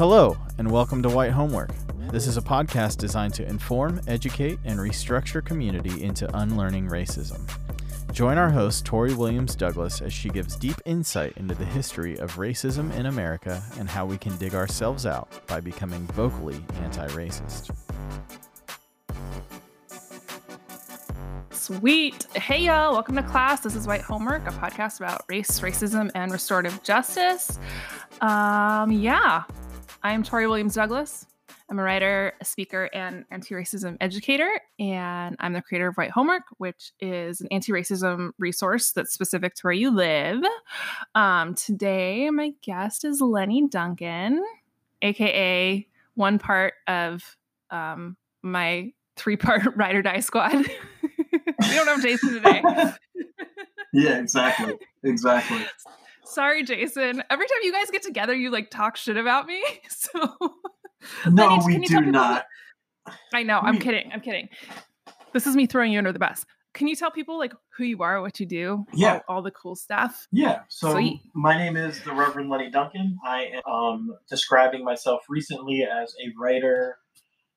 Hello, and welcome to White Homework. This is a podcast designed to inform, educate, and restructure community into unlearning racism. Join our host, Tori Williams Douglas, as she gives deep insight into the history of racism in America and how we can dig ourselves out by becoming vocally anti racist. Sweet. Hey, y'all. Welcome to class. This is White Homework, a podcast about race, racism, and restorative justice. Um, yeah, I'm Tori Williams Douglas. I'm a writer, a speaker, and anti racism educator. And I'm the creator of White Homework, which is an anti racism resource that's specific to where you live. Um, today, my guest is Lenny Duncan, AKA one part of um, my three part ride or die squad. we don't have Jason today. yeah, exactly. Exactly. Sorry, Jason. Every time you guys get together, you like talk shit about me. So no, we do not. I know. I'm kidding. I'm kidding. This is me throwing you under the bus. Can you tell people like who you are, what you do? Yeah, all, all the cool stuff. Yeah. So Sweet. my name is the Reverend Lenny Duncan. I am um, describing myself recently as a writer,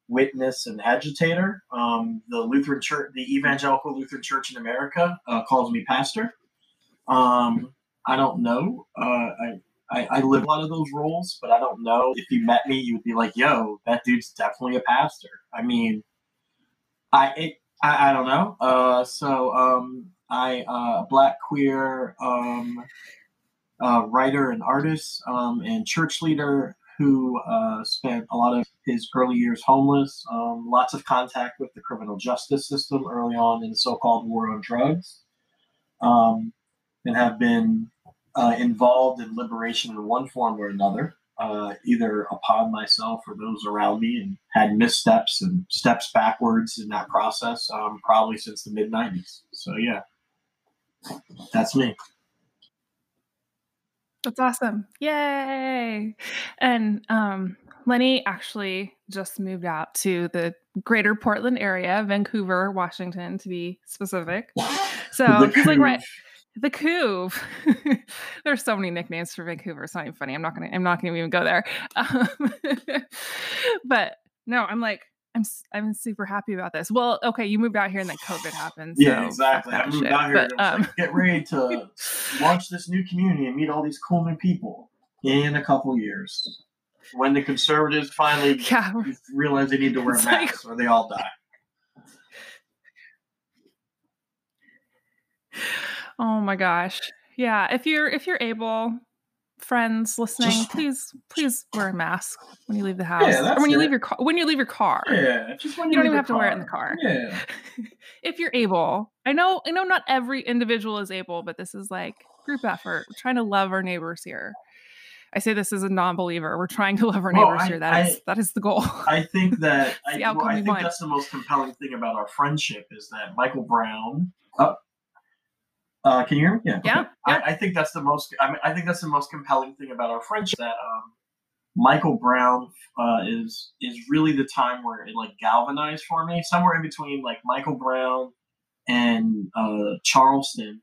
witness, and agitator. Um, the Lutheran Church, the Evangelical Lutheran Church in America, uh, calls me pastor. Um, I don't know. Uh, I I, I live a lot of those roles, but I don't know. If you met me, you would be like, "Yo, that dude's definitely a pastor." I mean, I it, I, I don't know. Uh, so um, I uh, black queer um, uh, writer and artist um, and church leader who uh, spent a lot of his early years homeless. Um, lots of contact with the criminal justice system early on in the so-called war on drugs, um, and have been uh, involved in liberation in one form or another, uh, either upon myself or those around me, and had missteps and steps backwards in that process, um, probably since the mid 90s. So, yeah, that's me. That's awesome. Yay. And um, Lenny actually just moved out to the greater Portland area, Vancouver, Washington to be specific. So he's like right the Couve. There's so many nicknames for Vancouver. It's not even funny. I'm not gonna. I'm not gonna even go there. Um, but no, I'm like, I'm. I'm super happy about this. Well, okay, you moved out here and then COVID happened. Yeah, so exactly. I moved shit. out here but, um, like, get ready to launch this new community and meet all these cool new people in a couple years. When the conservatives finally yeah. realize they need to wear masks, like, or they all die. Oh my gosh. Yeah, if you're if you're able, friends listening, just, please please wear a mask when you leave the house yeah, or when you it. leave your car. When you leave your car. Yeah, just when you, you don't even have car. to wear it in the car. Yeah. if you're able. I know I know not every individual is able, but this is like group effort. We're trying to love our neighbors here. I say this as a non-believer. We're trying to love our neighbors well, I, here. That I, is that is the goal. I think that I, well, I think want. that's the most compelling thing about our friendship is that Michael Brown. Uh, can you hear me? Yeah. Yeah. Okay. yeah. I, I, think that's the most. I mean, I think that's the most compelling thing about our friendship. That um, Michael Brown uh, is is really the time where it like galvanized for me. Somewhere in between like Michael Brown and uh, Charleston,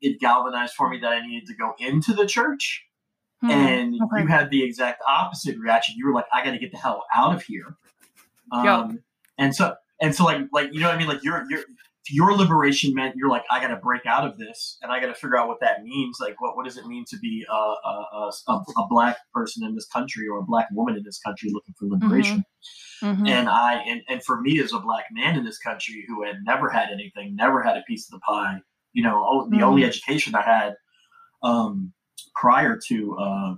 it galvanized for me that I needed to go into the church. Hmm. And okay. you had the exact opposite reaction. You were like, "I got to get the hell out of here." Um, yep. And so, and so, like, like you know what I mean? Like, you're you're your liberation meant you're like, I got to break out of this, and I got to figure out what that means. Like, what what does it mean to be a, a, a, a black person in this country or a black woman in this country looking for liberation? Mm-hmm. Mm-hmm. And I and, and for me as a black man in this country who had never had anything, never had a piece of the pie, you know, the mm-hmm. only education I had um, prior to uh,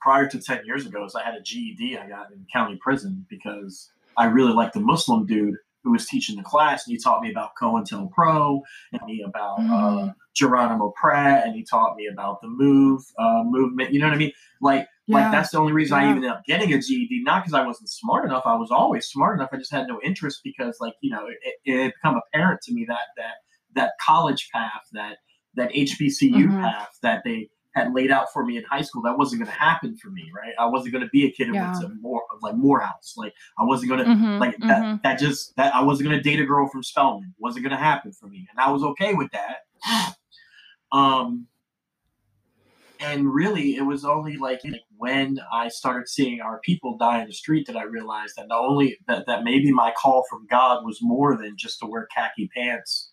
prior to ten years ago is I had a GED I got in county prison because I really liked the Muslim dude who was teaching the class, and he taught me about COINTELPRO, and me about mm. uh, mm-hmm. Geronimo Pratt, and he taught me about the Move uh, movement. You know what I mean? Like, yeah. like that's the only reason yeah. I even ended up getting a GED. Not because I wasn't smart enough; I was always smart enough. I just had no interest because, like, you know, it, it had become apparent to me that that that college path, that that HBCU mm-hmm. path, that they had laid out for me in high school that wasn't going to happen for me right i wasn't going to be a kid who yeah. went to more like morehouse like i wasn't going to mm-hmm, like that mm-hmm. that just that i wasn't going to date a girl from spelman wasn't going to happen for me and i was okay with that um and really, it was only like, like when I started seeing our people die in the street that I realized that not only that that maybe my call from God was more than just to wear khaki pants,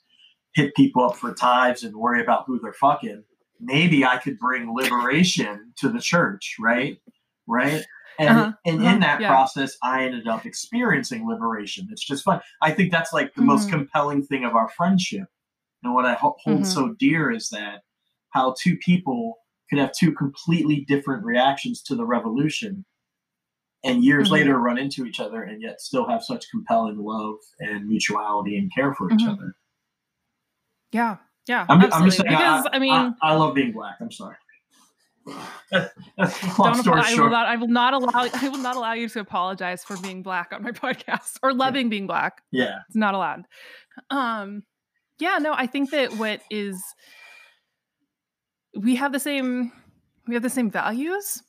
hit people up for tithes, and worry about who they're fucking. Maybe I could bring liberation to the church, right? Right. And, Uh-huh, and uh-huh, in that yeah. process, I ended up experiencing liberation. It's just fun. I think that's like the most Mhm. compelling thing of our friendship. And what I ho- hold Mhm. so dear is that how two people could have two completely different reactions to the revolution and years Mhm. later run into each other and yet still have such compelling love and mutuality and care for each Mhm. other. Yeah. Yeah. I'm, absolutely. I'm just saying, because I, I, mean, I, I love being black. I'm sorry. That's long don't story apo- I will not I will not allow I will not allow you to apologize for being black on my podcast or loving being black. yeah. It's not allowed. Um yeah, no, I think that what is we have the same we have the same values,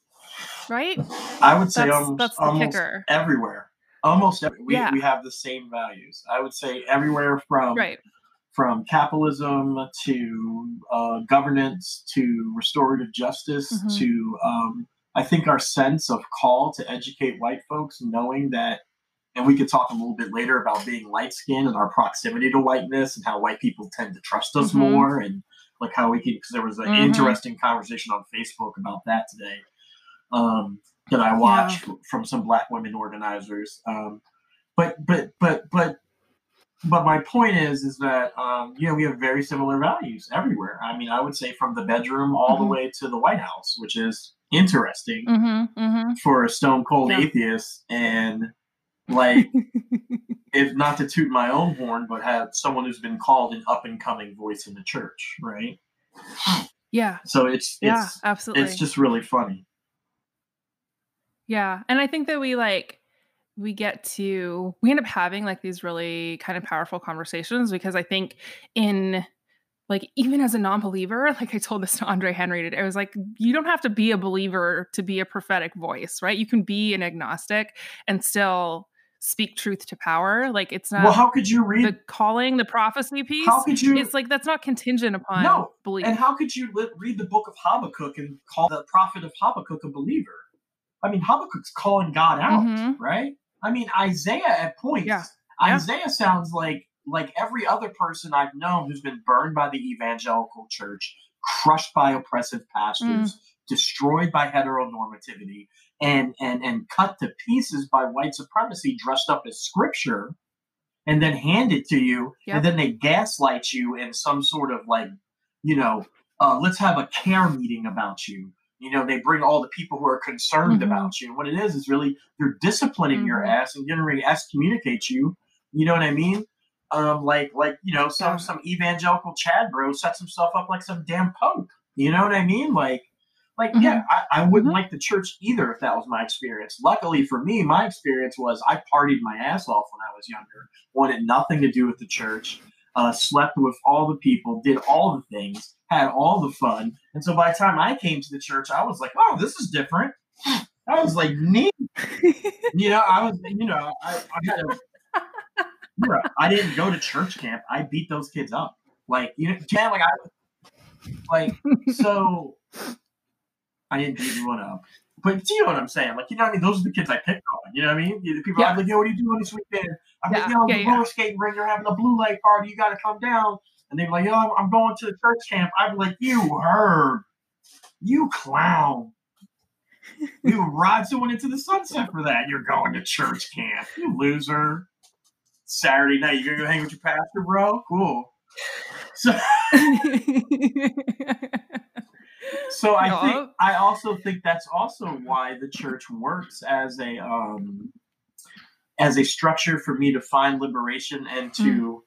right? I would say That's almost, that's the almost everywhere. Almost every, we, Yeah. we have the same values. I would say everywhere from Right. From capitalism to uh, governance to restorative justice Mhm. to um, I think our sense of call to educate white folks, knowing that, and we could talk a little bit later about being light skinned and our proximity to whiteness and how white people tend to trust us Mhm. more and like how we can because there was an Mhm. interesting conversation on Facebook about that today um, that I watched from some black women organizers. Um, but but but but but my point is is that um, you know we have very similar values everywhere. I mean, I would say from the bedroom all the Mhm. way to the White House, which is interesting Mm-hmm. Mm-hmm. for a stone cold Yeah. atheist and like if not to toot my own horn, but have someone who's been called an up and coming voice in the church, right? yeah. So it's Yeah, it's absolutely. it's just really funny. Yeah. And I think that we like we get to we end up having like these really kind of powerful conversations because I think in like even as a non-believer, like I told this to Andre Henry today, I was like, you don't have to be a believer to be a prophetic voice, right? You can be an agnostic and still speak truth to power. Like it's not well, how could you read? the calling, the prophecy piece. how could you? It's like that's not contingent upon No, belief. And how could you li- read the book of Habakkuk and call the prophet of Habakkuk a believer? I mean, Habakkuk's calling God out, Mhm. right? I mean, Isaiah at points, Yeah. Yeah. Isaiah sounds like like every other person I've known who's been burned by the evangelical church, crushed by oppressive pastors, destroyed by heteronormativity, and and and cut to pieces by white supremacy, dressed up as scripture, and then hand it to you, Yep. and then they gaslight you in some sort of like, you know, uh, let's have a care meeting about you. You know, they bring all the people who are concerned Mhm. about you. And what it is is really they're disciplining your Mhm. ass and getting ready to excommunicate you. You know what I mean? Um, like like you know, some some evangelical Chad bro sets himself up like some damn pope. You know what I mean? Like like yeah, I, I wouldn't Mhm. like the church either if that was my experience. Luckily for me, my experience was I partied my ass off when I was younger, wanted nothing to do with the church, uh, slept with all the people, did all the things, had all the fun. And so by the time I came to the church, I was like, oh, this is different. I was like, neat. You know, I was, you know, I, I had a, you know, I didn't go to church camp. I beat those kids up. Like, you know, like I, like, so I didn't beat anyone up. But you know what I'm saying? Like, you know what I mean? Those are the kids I picked on. You know what I mean? The people Yeah. I'm like, yo, what are you doing this weekend? I'm like, Yeah, yo, yeah, the roller skating ring, they're having a blue light party. You got to come down. And they're like, yo, I'm, I'm going to the church camp. I'd be like, you herb, you clown. You ride someone into the sunset for that. You're going to church camp, you loser. Saturday night, you're gonna go hang with your pastor, bro? Cool. So, so I think I also think that's also why the church works as a um as a structure for me to find liberation and to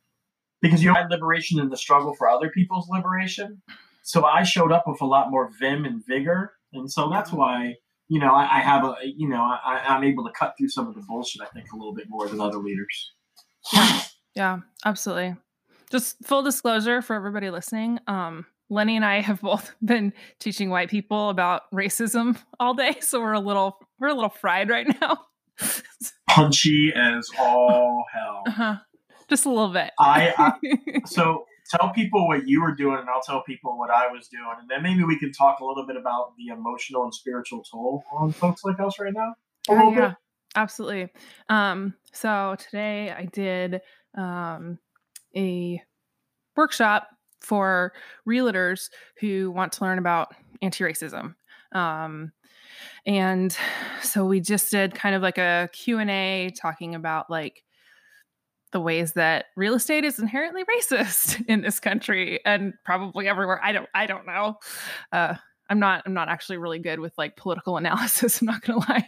because you find liberation in the struggle for other people's liberation. So I showed up with a lot more vim and vigor, and so that's why you know I, I have a you know I, I'm able to cut through some of the bullshit I think a little bit more than other leaders. Yeah, Yeah, absolutely. Just full disclosure for everybody listening. Um, Lenny and I have both been teaching white people about racism all day, so we're a little we're a little fried right now. Punchy as all hell. uh-huh. Just a little bit. I, I so tell people what you were doing, and I'll tell people what I was doing, and then maybe we can talk a little bit about the emotional and spiritual toll on folks like us right now. A Yeah, yeah, bit. absolutely. Um, so today I did um, a workshop for realtors who want to learn about anti-racism. Um, and so we just did kind of like a Q&A talking about like the ways that real estate is inherently racist in this country and probably everywhere. I don't I don't know. Uh, I'm not I'm not actually really good with like political analysis, I'm not going to lie.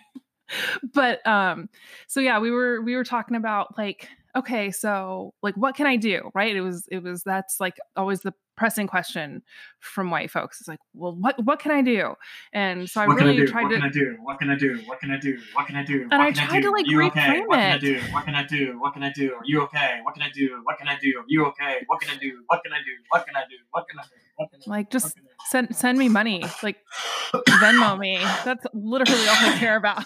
but um so yeah, we were we were talking about like okay, so like what can I do? Right? It was it was that's like always the pressing question from white folks. It's like, well, what what can I do? And so I what I really tried What to can I do? What can I do? What can I do? What can I do? And what I tried do? to, like, you okay? reframe What can I do? What can I do? What can I do? Are you okay? What can I do? What can I do? Are you okay? What can I do? What can I do? What can I do? What can I do? What can I do? like just I send send me money. Like Venmo me. That's literally all I care about.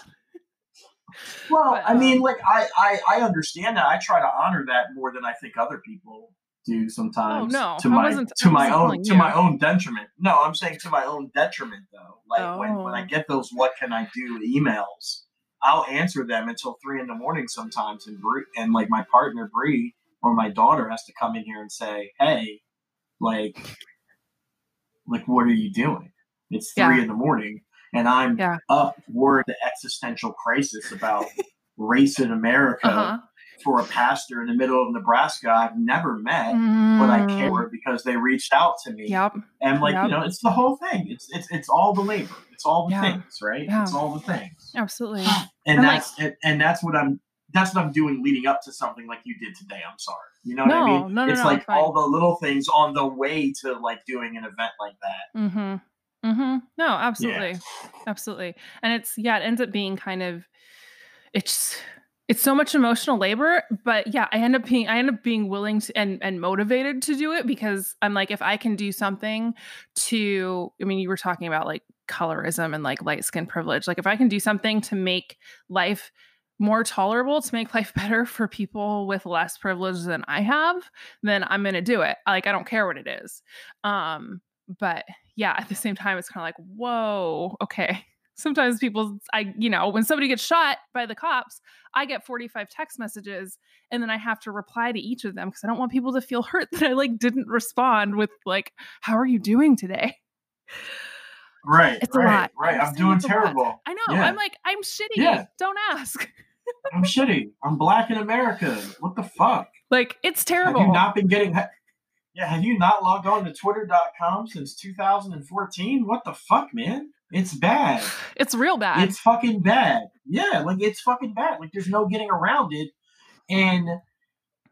Well, But, I mean, um, like I, I, I understand that. I try to honor that more than I think other people do sometimes. Oh, no, to my to my own to you. my own detriment. No, I'm saying to my own detriment though. Like when when I Oh. get those "What can I do?" emails, I'll answer them until three in the morning sometimes, and Bree, and like my partner Bree or my daughter has to come in here and say, "Hey, like, like what are you doing? It's three Yeah. in the morning." And I'm Yeah. up worried the existential crisis about race in America Uh-huh. for a pastor in the middle of Nebraska I've never met, but I Mm, care because they reached out to me. Yep. And like, Yep. you know, it's the whole thing. It's it's it's all the labor. It's all the Yeah. things, right? Yeah. It's all the things. Absolutely. And And, like- that's and, and that's what I'm that's what I'm doing leading up to something like you did today. I'm sorry. You know what I mean? no, no, it's no, like all the little things on the way to like doing an event like that. Mm-hmm. Mm-hmm. No, absolutely. Absolutely. And it's yeah, it ends up being kind of it's it's so much emotional labor, but yeah, I end up being I end up being willing to and and motivated to do it because I'm like, if I can do something to I mean, you were talking about like colorism and like light skin privilege. Like if I can do something to make life more tolerable, to make life better for people with less privilege than I have, then I'm gonna do it. Like I don't care what it is. Um, but yeah, at the same time, it's kind of like, whoa, okay. Sometimes people, I, you know, when somebody gets shot by the cops, I get 45 text messages and then I have to reply to each of them because I don't want people to feel hurt that I like didn't respond with like, how are you doing today? Right. It's a right, lot. Right. I'm doing terrible. I know. Yeah. I'm like, I'm shitty. Yeah. Don't ask. I'm shitty. I'm black in America. What the fuck? Like, it's terrible. Have you not been getting? ha- Yeah, have you not logged on to Twitter.com since 2014? What the fuck, man? It's bad. it's real bad. It's fucking bad. Yeah, like it's fucking bad. Like there's no getting around it. And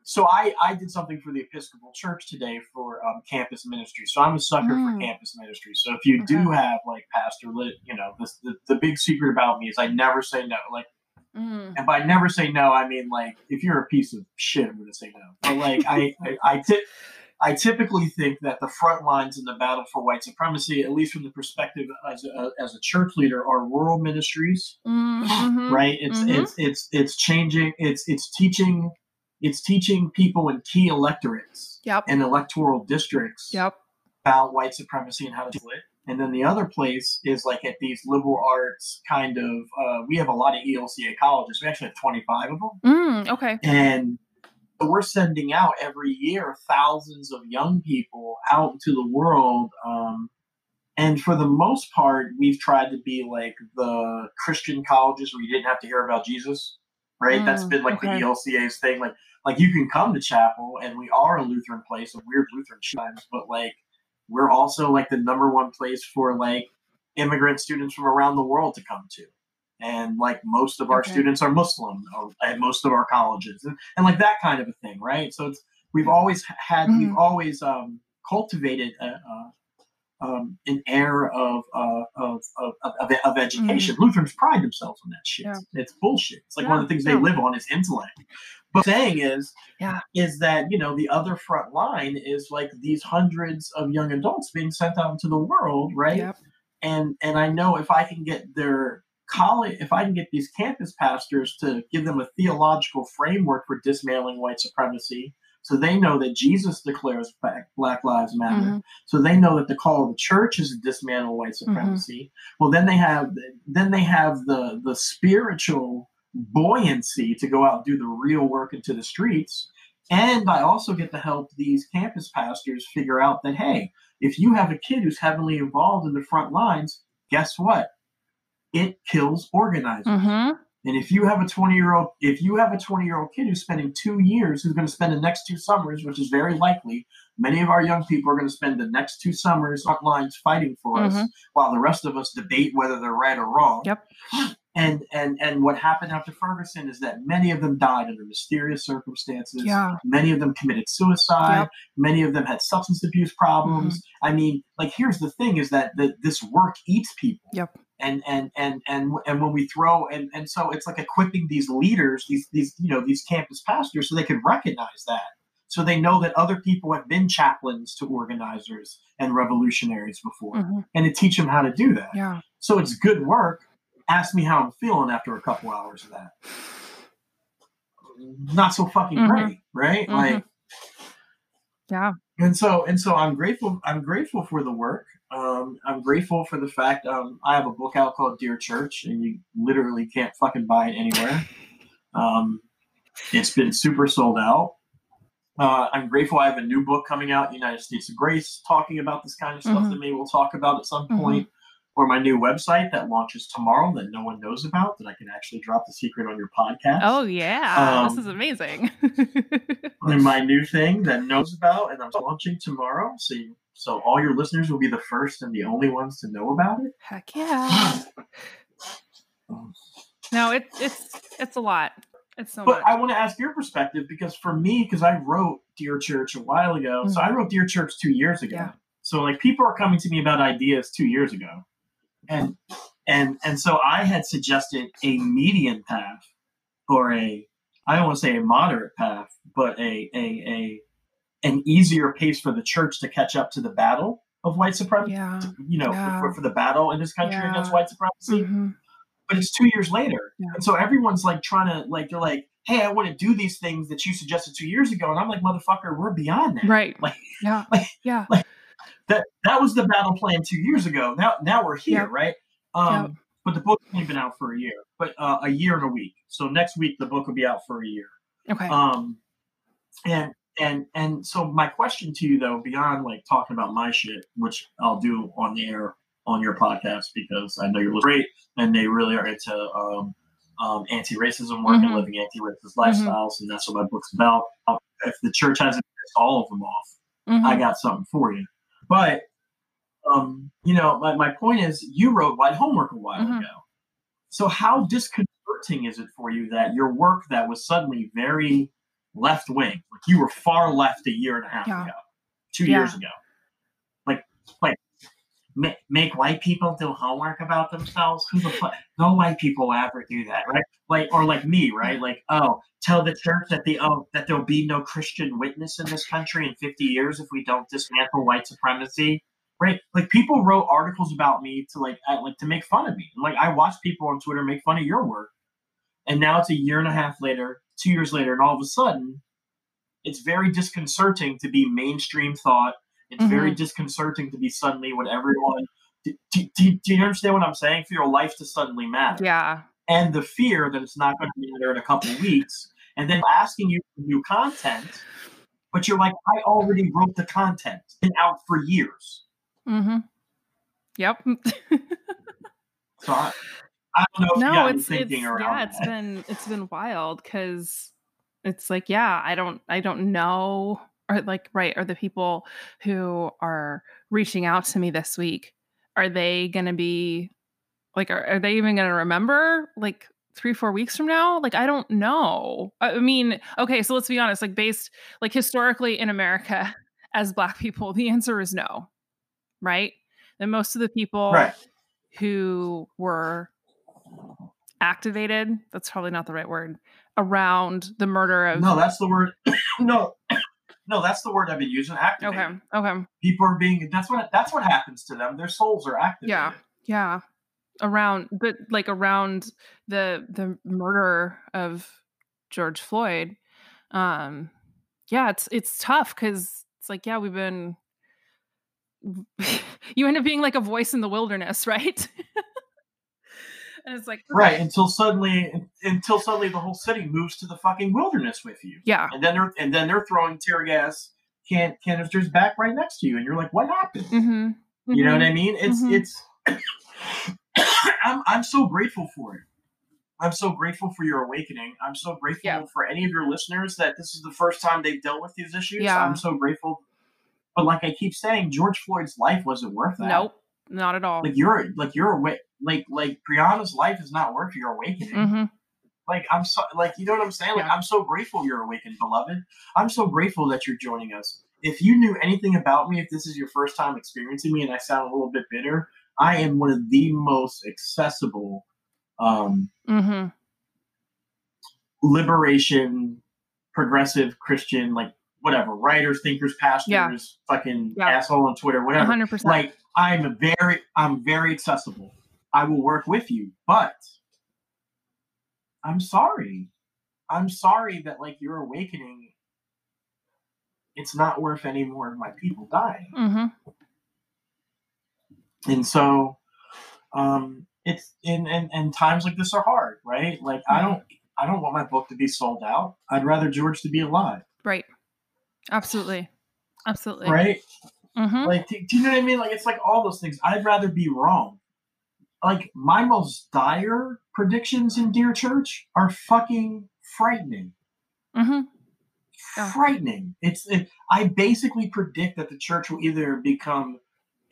so I I did something for the Episcopal Church today for um, campus ministry. So I'm a sucker for Mm. campus ministry. So if you do have like pastor lit, you know, this, the the big secret about me is I never say no. Like Mm. and by never say no, I mean like if you're a piece of shit, I'm gonna say no. But like I I, I, ti- I typically think that the front lines in the battle for white supremacy, at least from the perspective as a, as a church leader, are rural ministries. Mm, mhm. Right? It's Mhm. it's it's it's changing. It's it's teaching. It's teaching people in key electorates Yep. and electoral districts Yep. about white supremacy and how to deal it. And then the other place is like at these liberal arts kind of. Uh, we have a lot of ELCA colleges. We actually have 25 of them, Mm, okay. and we're sending out every year thousands of young people out into the world. Um, and for the most part, we've tried to be like the Christian colleges where you didn't have to hear about Jesus, right? That's been like okay. the ELCA's thing. Like, like you can come to chapel, and we are a Lutheran place, a weird Lutheran times, but like we're also like the number one place for like immigrant students from around the world to come to. And like most of our Okay. students are Muslim at most of our colleges, and, and like that kind of a thing, right? So it's we've always had we've Mhm. always um, cultivated a, a, um, an air of, uh, of, of, of, of education. Lutherans pride themselves on that shit. Yeah. It's bullshit. It's like one of the things Yeah, they yeah. live on is intellect. But saying is, Yeah. is that you know the other front line is like these hundreds of young adults being sent out into the world, right? Yep. And and I know if I can get their college, if I can get these campus pastors to give them a theological framework for dismantling white supremacy, So they know that Jesus declares Black, Black Lives Matter. Mhm. So they know that the call of the church is to dismantle white supremacy. Well, then they have then they have the the spiritual buoyancy to go out and do the real work into the streets. And I also get to help these campus pastors figure out that hey, if you have a kid who's heavily involved in the front lines, guess what? It kills organizers. Mhm. And if you have a 20 year old, if you have a 20 year old kid who's spending two years, who's going to spend the next two summers, which is very likely, many of our young people are going to spend the next two summers front lines fighting for us, Mhm. while the rest of us debate whether they're right or wrong. Yep. And and and what happened after Ferguson is that many of them died under mysterious circumstances. Yeah. Many of them committed suicide. Yep. Many of them had substance abuse problems. Mm-hmm. I mean, like here's the thing: is that the, this work eats people Yep. And and and and and when we throw and and so it's like equipping these leaders these these you know these campus pastors so they can recognize that so they know that other people have been chaplains to organizers and revolutionaries before Mhm. and to teach them how to do that Yeah. so it's good work ask me how i'm feeling after a couple hours of that not so fucking Mhm. great right Mhm. like Yeah. and so and so i'm grateful i'm grateful for the work um, i'm grateful for the fact um, i have a book out called dear church and you literally can't fucking buy it anywhere um, it's been super sold out uh, i'm grateful i have a new book coming out united states of grace talking about this kind of stuff Mhm. that maybe we'll talk about at some Mhm. point or my new website that launches tomorrow that no one knows about that i can actually drop the secret on your podcast Oh yeah. this Um, is amazing. and my new thing that knows about, and I'm launching tomorrow. So, you, so all your listeners will be the first and the only ones to know about it. Heck yeah. No, it's it's it's a lot. It's so But much. I want to ask your perspective because for me, because I wrote Dear Church a while ago, so I mm-hmm. wrote Dear Church two years ago. Yeah. So like people are coming to me about ideas two years ago, and and and so I had suggested a median path or a I don't want to say a moderate path, but a a a an easier pace for the church to catch up to the battle of white supremacy. yeah. You know, Yeah. for, for the battle in this country Yeah. against white supremacy. Mhm. But it's two years later, and so everyone's like trying to like they're like, "Hey, I want to do these things that you suggested two years ago," and I'm like, "Motherfucker, we're beyond that." Right. Like- yeah. like- yeah. That that was the battle plan two years ago. Now now we're here, right? Um. But the book's only been out for a year, but uh, a year and a week. So next week the book will be out for a year. Okay. Um, and and and so my question to you though, beyond like talking about my shit, which I'll do on the air on your podcast because I know you're great and they really are into um, um, anti-racism work and Mhm. living anti-racist lifestyles, and that's what my book's about. Uh, If the church hasn't pissed all of them off, Mhm. I got something for you. But um, you know, my, my point is you wrote white homework a while Mhm. ago. So how disconcerting is it for you that your work that was suddenly very left wing, like you were far left a year and a half Yeah. ago, two Yeah. years ago, like like ma- make white people do homework about themselves? Who the fuck? No white people ever do that, right? Like or like me, right? Like oh, tell the church that the oh that there'll be no Christian witness in this country in 50 years if we don't dismantle white supremacy. Right, like people wrote articles about me to like uh, like to make fun of me. Like I watch people on Twitter make fun of your work, and now it's a year and a half later, two years later, and all of a sudden, it's very disconcerting to be mainstream thought. It's very disconcerting to be suddenly what everyone. Do, do, do, do you understand what I'm saying? For your life to suddenly matter, yeah. and the fear that it's not going to matter in a couple of weeks, and then asking you for new content, but you're like, I already wrote the content, it's been out for years. Mm-hmm. Yep. So I, I don't know if no, it's it's yeah, it's that. been it's been wild because it's like yeah, I don't I don't know or like right are the people who are reaching out to me this week are they gonna be like are, are they even gonna remember like three four weeks from now like i don't know i mean okay so let's be honest like based like historically in america as black people the answer is no right and most of the people right. who were activated that's probably not the right word around the murder of No, that's the word. no, no, that's the word I've been using. Activated. okay okay People are being. That's what. That's what happens to them. Their souls are activated. Yeah. yeah around but like around the the murder of george floyd um yeah, it's it's tough because it's like, yeah, we've been you end up being like a voice in the wilderness, right? And it's like right until suddenly until suddenly the whole city moves to the fucking wilderness with you. Yeah, and then they're and then they're throwing tear gas can canisters back right next to you, and you're like, what happened? Mm-hmm. Mm-hmm. You know what I mean? It's it's. I'm I'm so grateful for it. I'm so grateful for your awakening. I'm so grateful Yeah. for any of your listeners that this is the first time they've dealt with these issues. Yeah. I'm so grateful. But like I keep saying, George Floyd's life wasn't worth that. nope, not at all. Like you're like you're awake. Like like Breonna's life is not worth your awakening. hmm Like I'm so like you know what I'm saying. Like Yeah. I'm so grateful you're awakened, beloved. I'm so grateful that you're joining us. If you knew anything about me, if this is your first time experiencing me, and I sound a little bit bitter, I am one of the most accessible um, mm-hmm. liberation, progressive Christian, like whatever, writers, thinkers, pastors, Yeah. fucking Yeah. asshole on Twitter, whatever. hundred percent. Like I'm very, I'm very accessible. I will work with you, but I'm sorry. I'm sorry that like your awakening. It's not worth any more of my people dying, hmm and so, um, it's and and and times like this are hard, right? Like I don't, I don't want my book to be sold out. I'd rather George to be alive, Right. Absolutely. Absolutely. right? Hmm Like, do, do you know what I mean? Like, it's like all those things. I'd rather be wrong. Like, my most dire predictions in Dear Church are fucking frightening. Mm-hmm. Yeah. Frightening. It's. It, I basically predict that the church will either become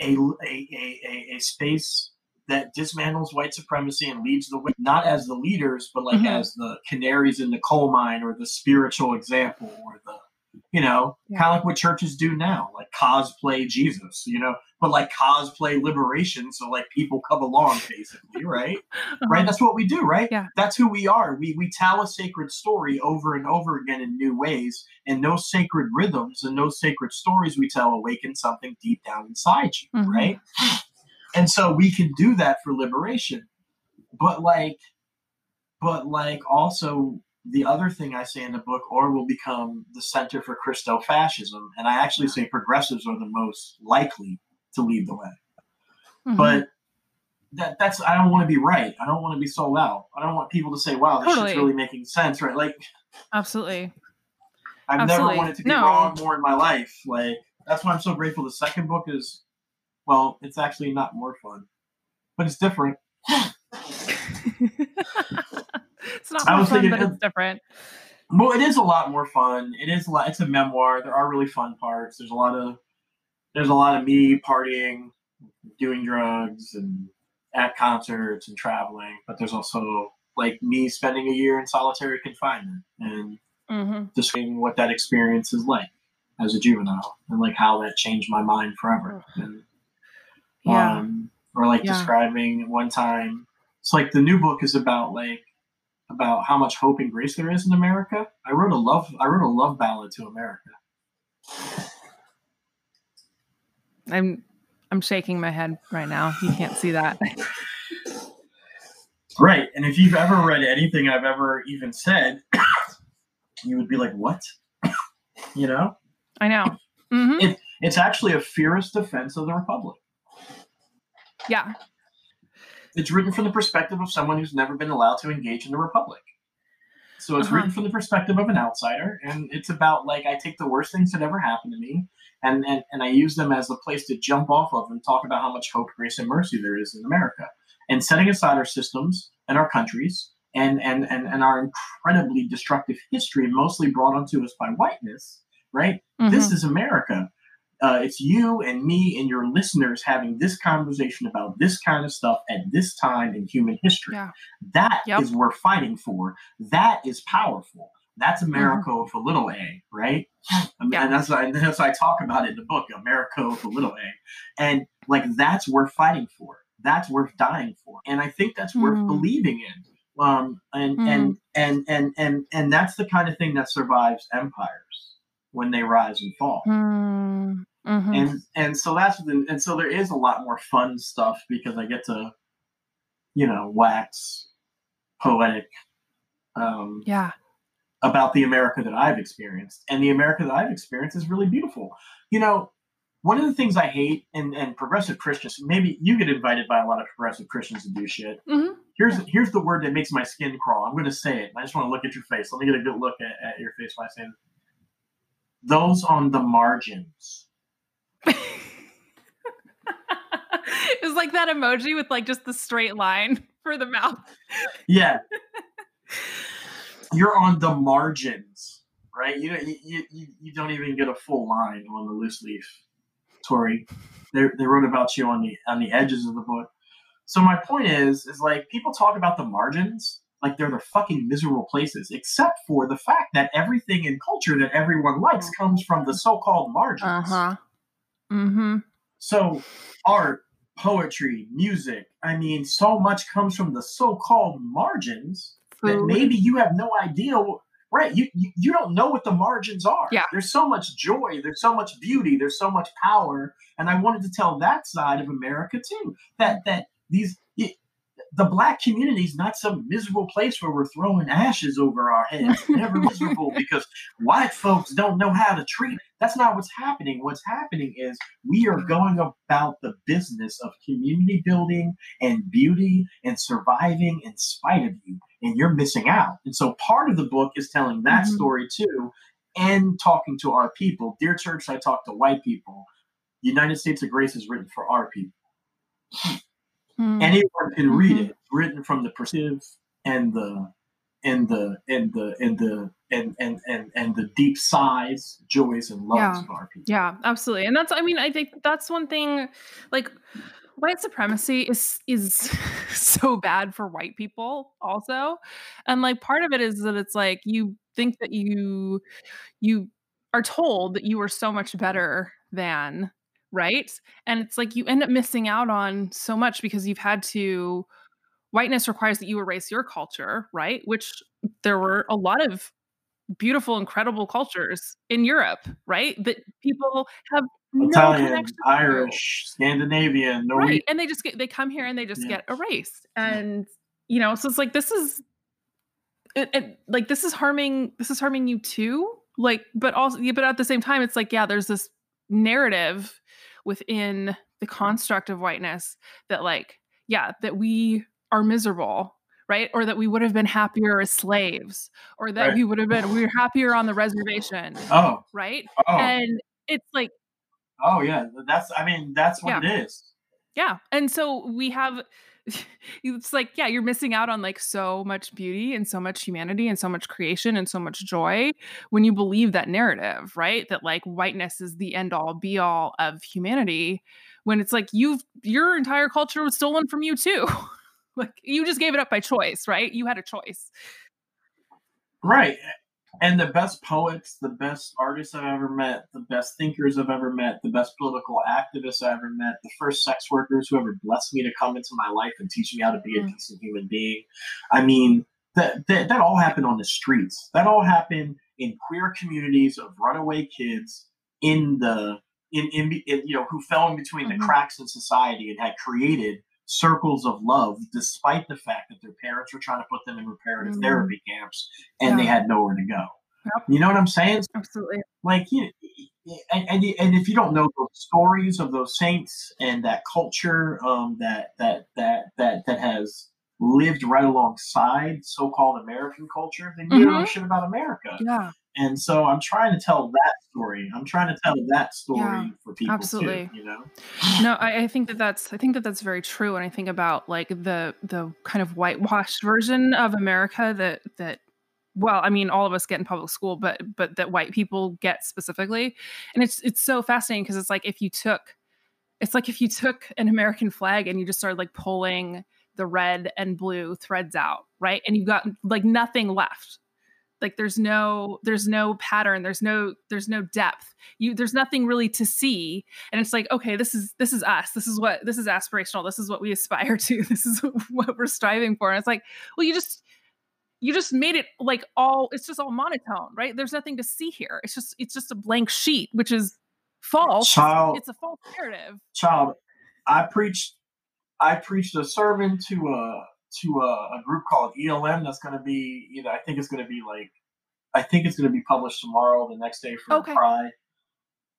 a a, a, a, a space that dismantles white supremacy and leads the way, not as the leaders, but like Mhm. as the canaries in the coal mine or the spiritual example or the, you know, Yeah. kind of like what churches do now, like cosplay Jesus, you know, but like cosplay liberation. So like people come along basically, right? Right? That's what we do, right? Yeah. That's who we are. We we tell a sacred story over and over again in new ways, and those sacred rhythms and those sacred stories we tell awaken something deep down inside you, Mhm. right? And so we can do that for liberation. But like but like also the other thing I say in the book, or will become the center for Christo fascism, and I actually say progressives are the most likely to lead the way Mhm. but that that's I don't want to be right. I don't want to be sold out. I don't want people to say, "Wow, this Totally. shit's really making sense." Right? Like absolutely. I've Absolutely. never wanted to be No. wrong more in my life. Like that's why I'm so grateful. The second book is, well, it's actually not more fun, but it's different. it's not I more was fun, thinking but it's different. Well, it is a lot more fun. It is a lot. It's a memoir. There are really fun parts. There's a lot of there's a lot of me partying, doing drugs, and at concerts and traveling. But there's also like me spending a year in solitary confinement and hmm describing what that experience is like as a juvenile and like how that changed my mind forever. And, Yeah. um, or like Yeah. describing one time. It's like the new book is about like about how much hope and grace there is in America. I wrote a love I wrote a love ballad to America. I'm I'm shaking my head right now. You can't see that. Right. And if you've ever read anything I've ever even said, you would be like, What? you know? I know. hmm It's actually a fierce defense of the Republic. Yeah. It's written from the perspective of someone who's never been allowed to engage in the republic so it's Uh-huh. written from the perspective of an outsider and it's about like i take the worst things that ever happened to me and, and and i use them as a place to jump off of and talk about how much hope grace and mercy there is in america and setting aside our systems and our countries and and and, and our incredibly destructive history mostly brought onto us by whiteness right this Mhm. is America. Uh, it's you and me and your listeners having this conversation about this kind of stuff at this time in human history. Yeah. That is Yep. worth fighting for. That is powerful. That's America Mm-hmm. with a little a, right? And- Yeah. And that's I, that's what I talk about in the book, America with a little a. And like that's worth fighting for. That's worth dying for. And I think that's worth Mm. believing in. Um, and, and and and and and that's the kind of thing that survives empires when they rise and fall Mm, mhm. and and so that's the, and so there is a lot more fun stuff because I get to, you know, wax poetic, um, yeah. about the America that I've experienced. And the America that I've experienced is really beautiful. You know, one of the things I hate, and, and progressive Christians, maybe you get invited by a lot of progressive Christians to do shit. Mhm. Here's here's the word that makes my skin crawl. I'm going to say it. I just want to look at your face. Let me get a good look at, at your face while I say it. Those on the margins. it's like that emoji with like just the straight line for the mouth. Yeah. You're on the margins, right? You, you, you, you don't even get a full line on the loose leaf, Tori. They, they wrote about you on the on the edges of the book. So my point is, is like people talk about the margins like they're the fucking miserable places, except for the fact that everything in culture that everyone likes comes from the so-called margins. Uh huh. Mm-hmm. So, art, poetry, music, I mean, so much comes from the so called margins that maybe you have no idea. Right. You, you, you don't know what the margins are. Yeah. There's so much joy. There's so much beauty. There's so much power. And I wanted to tell that side of America too. That, that these, the black community is not some miserable place where we're throwing ashes over our heads. Never miserable because white folks don't know how to treat. That's not what's happening. What's happening is we are going about the business of community building and beauty and surviving in spite of you, and you're missing out. And so part of the book is telling that Mhm. story too, and talking to our people. Dear church, I talk to white people. United States of Grace is written for our people. Mm. Anyone can read Mhm. it, written from the perspective and the and the and the and the and and and, and the deep sighs, joys, and loves Yeah. of our people. Yeah, absolutely. And that's I mean, I think that's one thing like white supremacy is is so bad for white people also. And like part of it is that it's like you think that you you are told that you are so much better than right? And it's like you end up missing out on so much because you've had to whiteness requires that you erase your culture, right? Which there were a lot of beautiful, incredible cultures in Europe, right? That people have no Italian, to. Irish, Scandinavian, Norwegian. right? And they just get they come here and they just Yeah. get erased, and you know, so it's like this is, it, it, like this is harming this is harming you too, like, but also, but at the same time, it's like yeah, there's this narrative within the construct of whiteness that like yeah that we are miserable right or that we would have been happier as slaves or that Right. we would have been we were happier on the reservation Oh, right oh, and it's like oh, yeah. That's. I mean, that's what it is. yeah and so we have it's like yeah you're missing out on like so much beauty and so much humanity and so much creation and so much joy when you believe that narrative right? That like whiteness is the end all be all of humanity when it's like you've your entire culture was stolen from you too. Like you just gave it up by choice right? You had a choice. Right. And the best poets, the best artists I've ever met, the best thinkers I've ever met, the best political activists I've ever met, the first sex workers who ever blessed me to come into my life and teach me how to be a Mm. decent human being. I mean, that, that that all happened on the streets. That all happened in queer communities of runaway kids in the in, in, in you know who fell in between Mhm. the cracks in society and had created circles of love despite the fact that their parents were trying to put them in reparative Mhm. therapy camps and they had nowhere to go. Yep. You know what I'm saying? absolutely Like, you and, and and if you don't know those stories of those saints and that culture um, that that that that that has lived right alongside so-called American culture, then you don't know Mhm. shit about America. yeah And so I'm trying to tell that story. I'm trying to tell that story Yeah, for people absolutely. too. You know? no I, I think that that's i think that that's very true and i think about like the the kind of whitewashed version of america that that well i mean all of us get in public school but but that white people get specifically and it's it's so fascinating because it's like if you took it's like if you took an american flag and you just started like pulling the red and blue threads out right and you got like nothing left like there's no there's no pattern there's no there's no depth. You there's nothing really to see. And it's like okay this is this is us. This is what this is aspirational. This is what we aspire to. This is what we're striving for. And it's like well you just you just made it like all it's just all monotone right? There's nothing to see here. It's just it's just a blank sheet which is false. Child, it's a false narrative. Child, I preached I preached a sermon to a to a, a group called ELM that's going to be you know, I think it's going to be like I think it's going to be published tomorrow, the next day for Okay. Pride.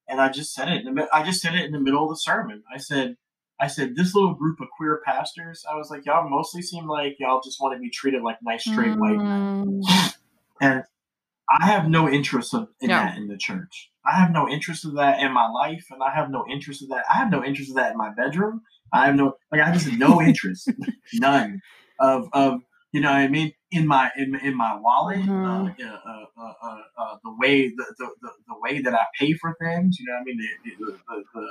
And I just said it. In the, I just said it in the middle of the sermon. I said, I said this little group of queer pastors. I was like, y'all mostly seem like y'all just want to be treated like nice straight white men, Mm, and I have no interest of, in Yeah. that in the church. I have no interest of that in my life, and I have no interest of that. I have no interest of that in my bedroom. I have no like. I have just no interest, none of of you know what I mean in my in, in my wallet. Uh, uh, uh, uh, uh, uh, the way the, the, the, the way that I pay for things. You know what I mean. The the the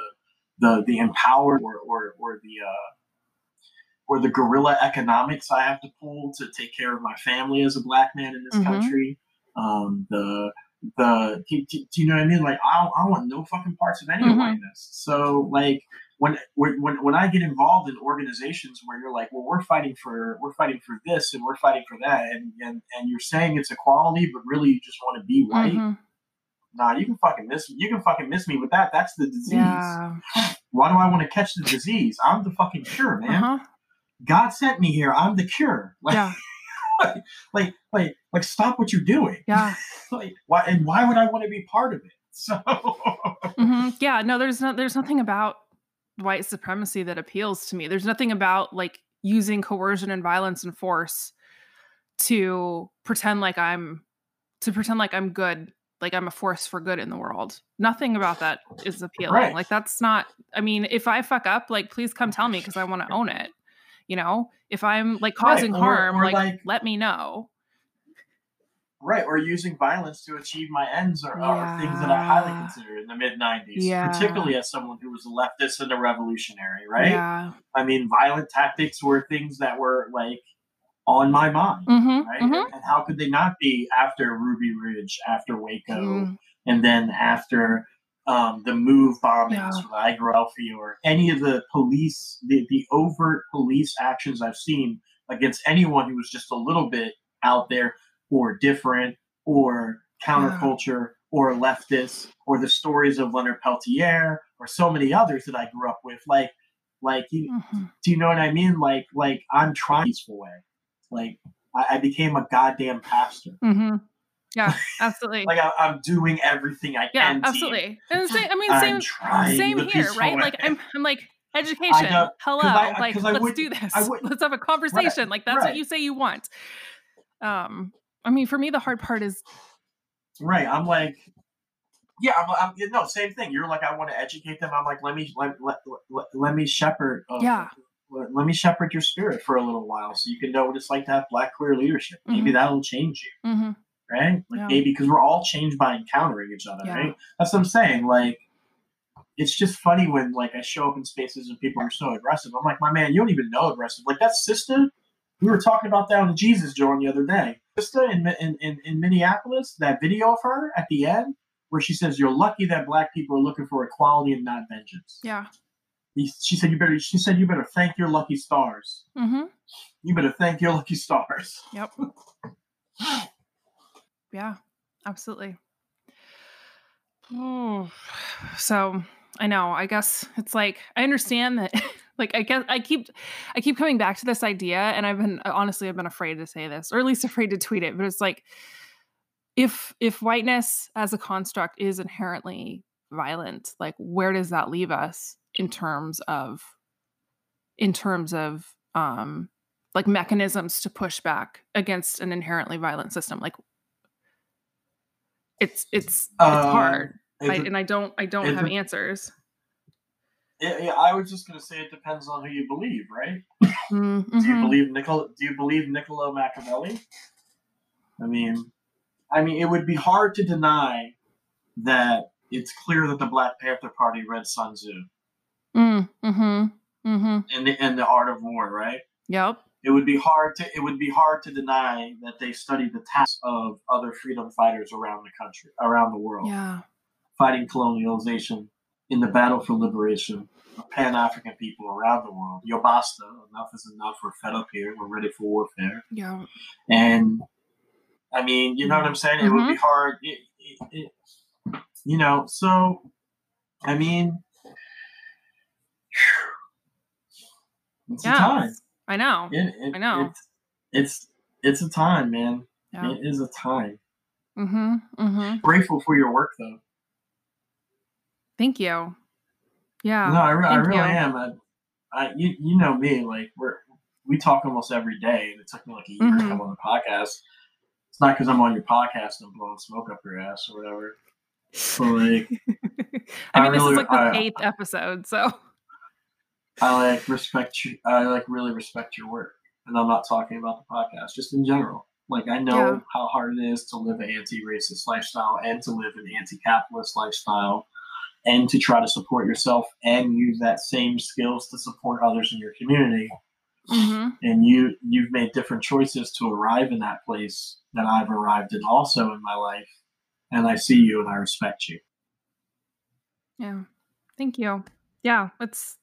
the, the, empowered or or, or the uh, or the guerrilla economics I have to pull to take care of my family as a black man in this Mhm. country. Um, the the do, do- do you know what I mean? Like I don't, I don't want no fucking parts of any of Mhm. whiteness. So like when when when I get involved in organizations where you're like, well, we're fighting for we're fighting for this and we're fighting for that, and and, and you're saying it's equality, but really you just want to be white. mhm. Nah, you can fucking miss you can fucking miss me with that. That's the disease. Yeah. Why do I want to catch the disease? I'm the fucking cure, man. Uh-huh. God sent me here. I'm the cure. Like, Yeah. like, like, like, stop what you're doing. Yeah. Like, why? And why would I want to be part of it? So, hmm Yeah, no, there's no, there's nothing about white supremacy that appeals to me. There's nothing about like using coercion and violence and force to pretend like I'm to pretend like I'm good, like I'm a force for good in the world. Nothing about that is appealing. Right. Like that's not. I mean, if I fuck up, like please come tell me because I want to own it. You know, if I'm like Right, causing or- harm, or, like, like- let me know. right, or using violence to achieve my ends are, are things that I highly consider in the mid '90s, Yeah. particularly as someone who was a leftist and a revolutionary. Right? Yeah. I mean, violent tactics were things that were like on my mind. Mm-hmm. Right? mm-hmm. And, and how could they not be after Ruby Ridge, after Waco, Mm. and then after um, the move bombings Yeah. with Philadelphia or any of the police, the, the overt police actions I've seen against anyone who was just a little bit out there or different or counterculture or leftist or the stories of Leonard Peltier or so many others that I grew up with. Like, like you, Mhm. do you know what I mean? Like, like I'm trying peaceful way. Like, I, I became a goddamn pastor. Mm-hmm. Yeah, absolutely. Like I, I'm doing everything I yeah, can. team. absolutely. And same, I mean, same, same here, right? Like I'm, I'm like education. know, Hello, I- like let's would- do this. Let's have a conversation. like that's right. what you say you want. Um, I mean, for me, the hard part is right. I'm like, yeah, I'm, I'm no same thing. You're like, I want to educate them. I'm like, let me let let, let, let me shepherd. Uh, Yeah. Let, let me shepherd your spirit for a little while, so you can know what it's like to have black queer leadership. Maybe that'll change you, mhm, right? Like Yeah. maybe because we're all changed by encountering each other, Yeah. right? That's what I'm saying. Like. It's just funny when like I show up in spaces and people are so aggressive. I'm like, my man, you don't even know aggressive. Like that sister. We were talking about that on the Jesus Joint the other day. Sister in, in, in, in Minneapolis, that video of her at the end where she says, "You're lucky that black people are looking for equality and not vengeance." yeah, She said, "You better." She said, "You better thank your lucky stars. mm-hmm, You better thank your lucky stars." yep, yeah, absolutely. Oh, so I know. I guess it's like I understand that. Like I guess I keep I keep coming back to this idea, and I've been honestly I've been afraid to say this, or at least afraid to tweet it. But it's like if if whiteness as a construct is inherently violent, like where does that leave us in terms of in terms of um like mechanisms to push back against an inherently violent system? Like it's it's it's Um, hard, I, and I don't I don't it have answers. yeah, yeah, I was just gonna say it depends on who you believe, right? Mm, Do you mhm. believe Niccolo? Do you believe Niccolo Machiavelli? I mean, I mean, it would be hard to deny that it's clear that the Black Panther Party read Sun Tzu Mm, mhm, mm-hmm. and the, and the Art of War, right? Yep. It would be hard to it would be hard to deny that they studied the tasks of other freedom fighters around the country, around the world, Yeah. fighting colonialization in the battle for liberation of Pan African people around the world. ya basta enough is enough. We're fed up here. We're ready for warfare. Yeah. And I mean, you know what I'm saying? It would Mm-hmm. be hard. It, it, it, you know, so I mean, it's Yeah. a time. I know. It, it, I know. It's, it's it's a time, man. Yeah. It is a time. Mm-hmm. Mm-hmm. Grateful for your work, though. Thank you. Yeah. no, I, re- I really you. am. I, I, you, you know me. Like we're we talk almost every day, and it took me like a year to Mhm. come on the podcast. It's not because I'm on your podcast and I'm blowing smoke up your ass or whatever. But like, I I mean, this really- is like the I- eighth episode, so I like respect you. I like really respect your work, and I'm not talking about the podcast, just in general. Like I know Yeah. how hard it is to live an anti-racist lifestyle and to live an anti-capitalist lifestyle, and to try to support yourself and use that same skills to support others in your community. Mhm. And you you've made different choices to arrive in that place that I've arrived in also in my life, and I see you and I respect you. yeah. Thank you. Yeah, it's.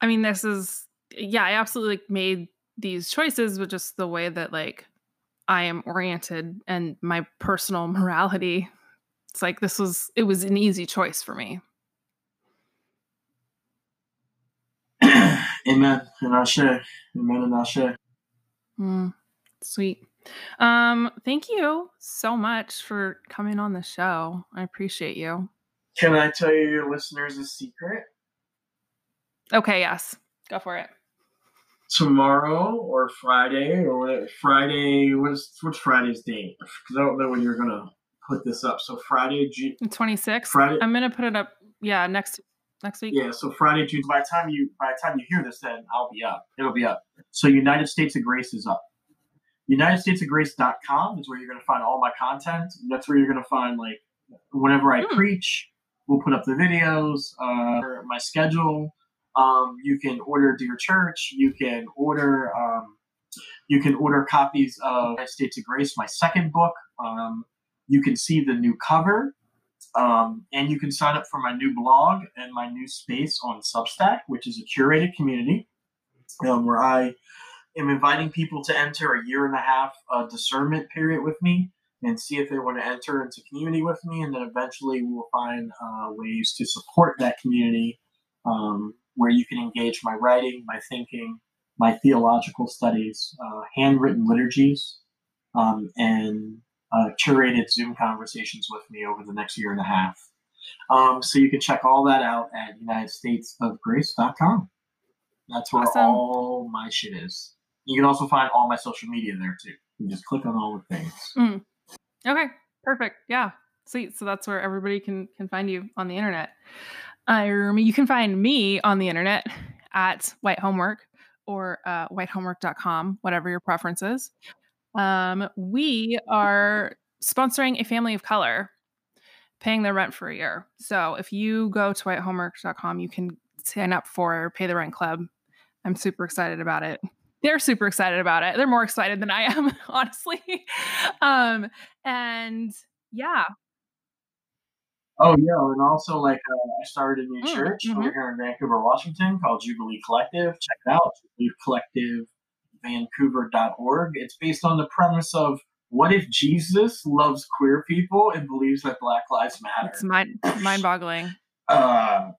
I mean, this is yeah. I absolutely like, made these choices, but just the way that like I am oriented and my personal morality. It's like this was it was an easy choice for me. Amen and Ashe. Amen and Ashe. Mm, sweet. Um, thank you so much for coming on the show. I appreciate you. Can I tell you your listeners a secret? Okay, yes. Go for it. tomorrow or Friday or. Friday, what's what's Friday's date? Because I don't know when you're gonna put this up. So Friday, June. 26th. Friday- I'm gonna put it up yeah, next next week. Yeah, so Friday, June. By the time you by the time you hear this, then I'll be up. It'll be up. So United States of Grace is up. UnitedStatesOfGrace.com is where you're gonna find all my content. That's where you're gonna find like whenever I Hmm. preach, we'll put up the videos, uh, my schedule. Um, you can order Dear Church. You can order. Um, you can order copies of United States of Grace, my second book. Um, you can see the new cover, um, and you can sign up for my new blog and my new space on Substack, which is a curated community um, where I am inviting people to enter a year and a half uh, discernment period with me and see if they want to enter into community with me, and then eventually we will find uh, ways to support that community um, where you can engage my writing, my thinking, my theological studies, uh, handwritten liturgies, um, and uh, curated Zoom conversations with me over the next year and a half. Um, so you can check all that out at UnitedStatesOfGrace.com. That's where Awesome. all my shit is. You can also find all my social media there too. You can just click on all the things. Okay, perfect. Yeah, sweet. So that's where everybody can can find you on the internet. Um, you can find me on the internet at White Homework or uh, whitehomework.com, whatever your preference is. Um, we are sponsoring a family of color, paying their rent for a year. So if you go to whitehomework.com, you can sign up for Pay the Rent Club. I'm super excited about it. They're super excited about it. They're more excited than I am, honestly. Um, and yeah, Oh yeah, and also like uh, I started a new Mm, church over here in Vancouver, Washington, called Jubilee Collective. Check it out, jubileecollectivevancouver.org. It's based on the premise of what if Jesus loves queer people and believes that Black Lives Matter? it's mind mind boggling. Uh,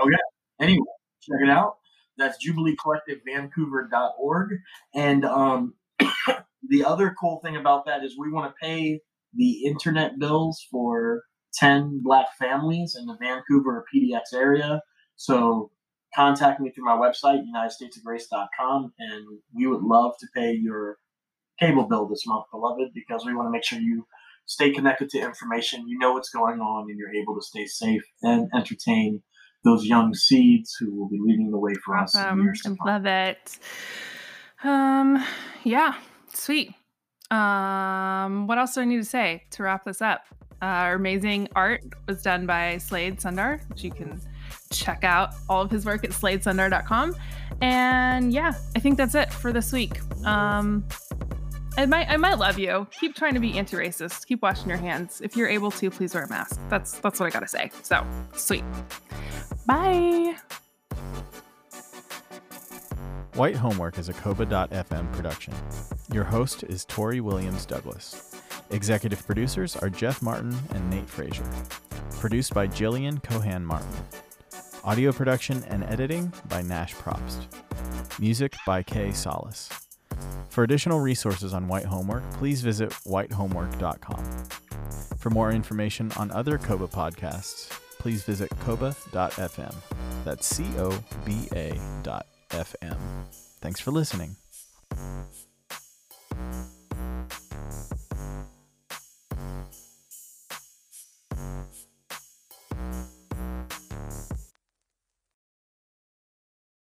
oh yeah. Anyway, check it out. That's jubileecollectivevancouver.org. And um, the other cool thing about that is we want to pay the internet bills for 10 black families in the Vancouver PDX area. So contact me through my website, unitedstatesofgrace.com, and we would love to pay your cable bill this month, beloved, because we want to make sure you stay connected to information, you know what's going on, and you're able to stay safe and entertain those young seeds who will be leading the way for us in Awesome. years to come. love it. Um, yeah, sweet. Um, what else do I need to say to wrap this up? Uh, our amazing art was done by Slade Sundar, which you can check out all of his work at sladesundar.com. And yeah, I think that's it for this week. Um, I might, I might love you. Keep trying to be anti-racist. Keep washing your hands. If you're able to, please wear a mask. That's that's what I gotta say. So sweet. Bye. White Homework is a COBA.fm production. Your host is Tori Williams Douglas. Executive producers are Jeff Martin and Nate Frazier. Produced by Jillian Cohan Martin. Audio production and editing by Nash Probst. Music by Kay Solis. For additional resources on White Homework, please visit whitehomework.com. For more information on other COBA podcasts, please visit coba.fm. That's C O B A dot FM. Thanks for listening.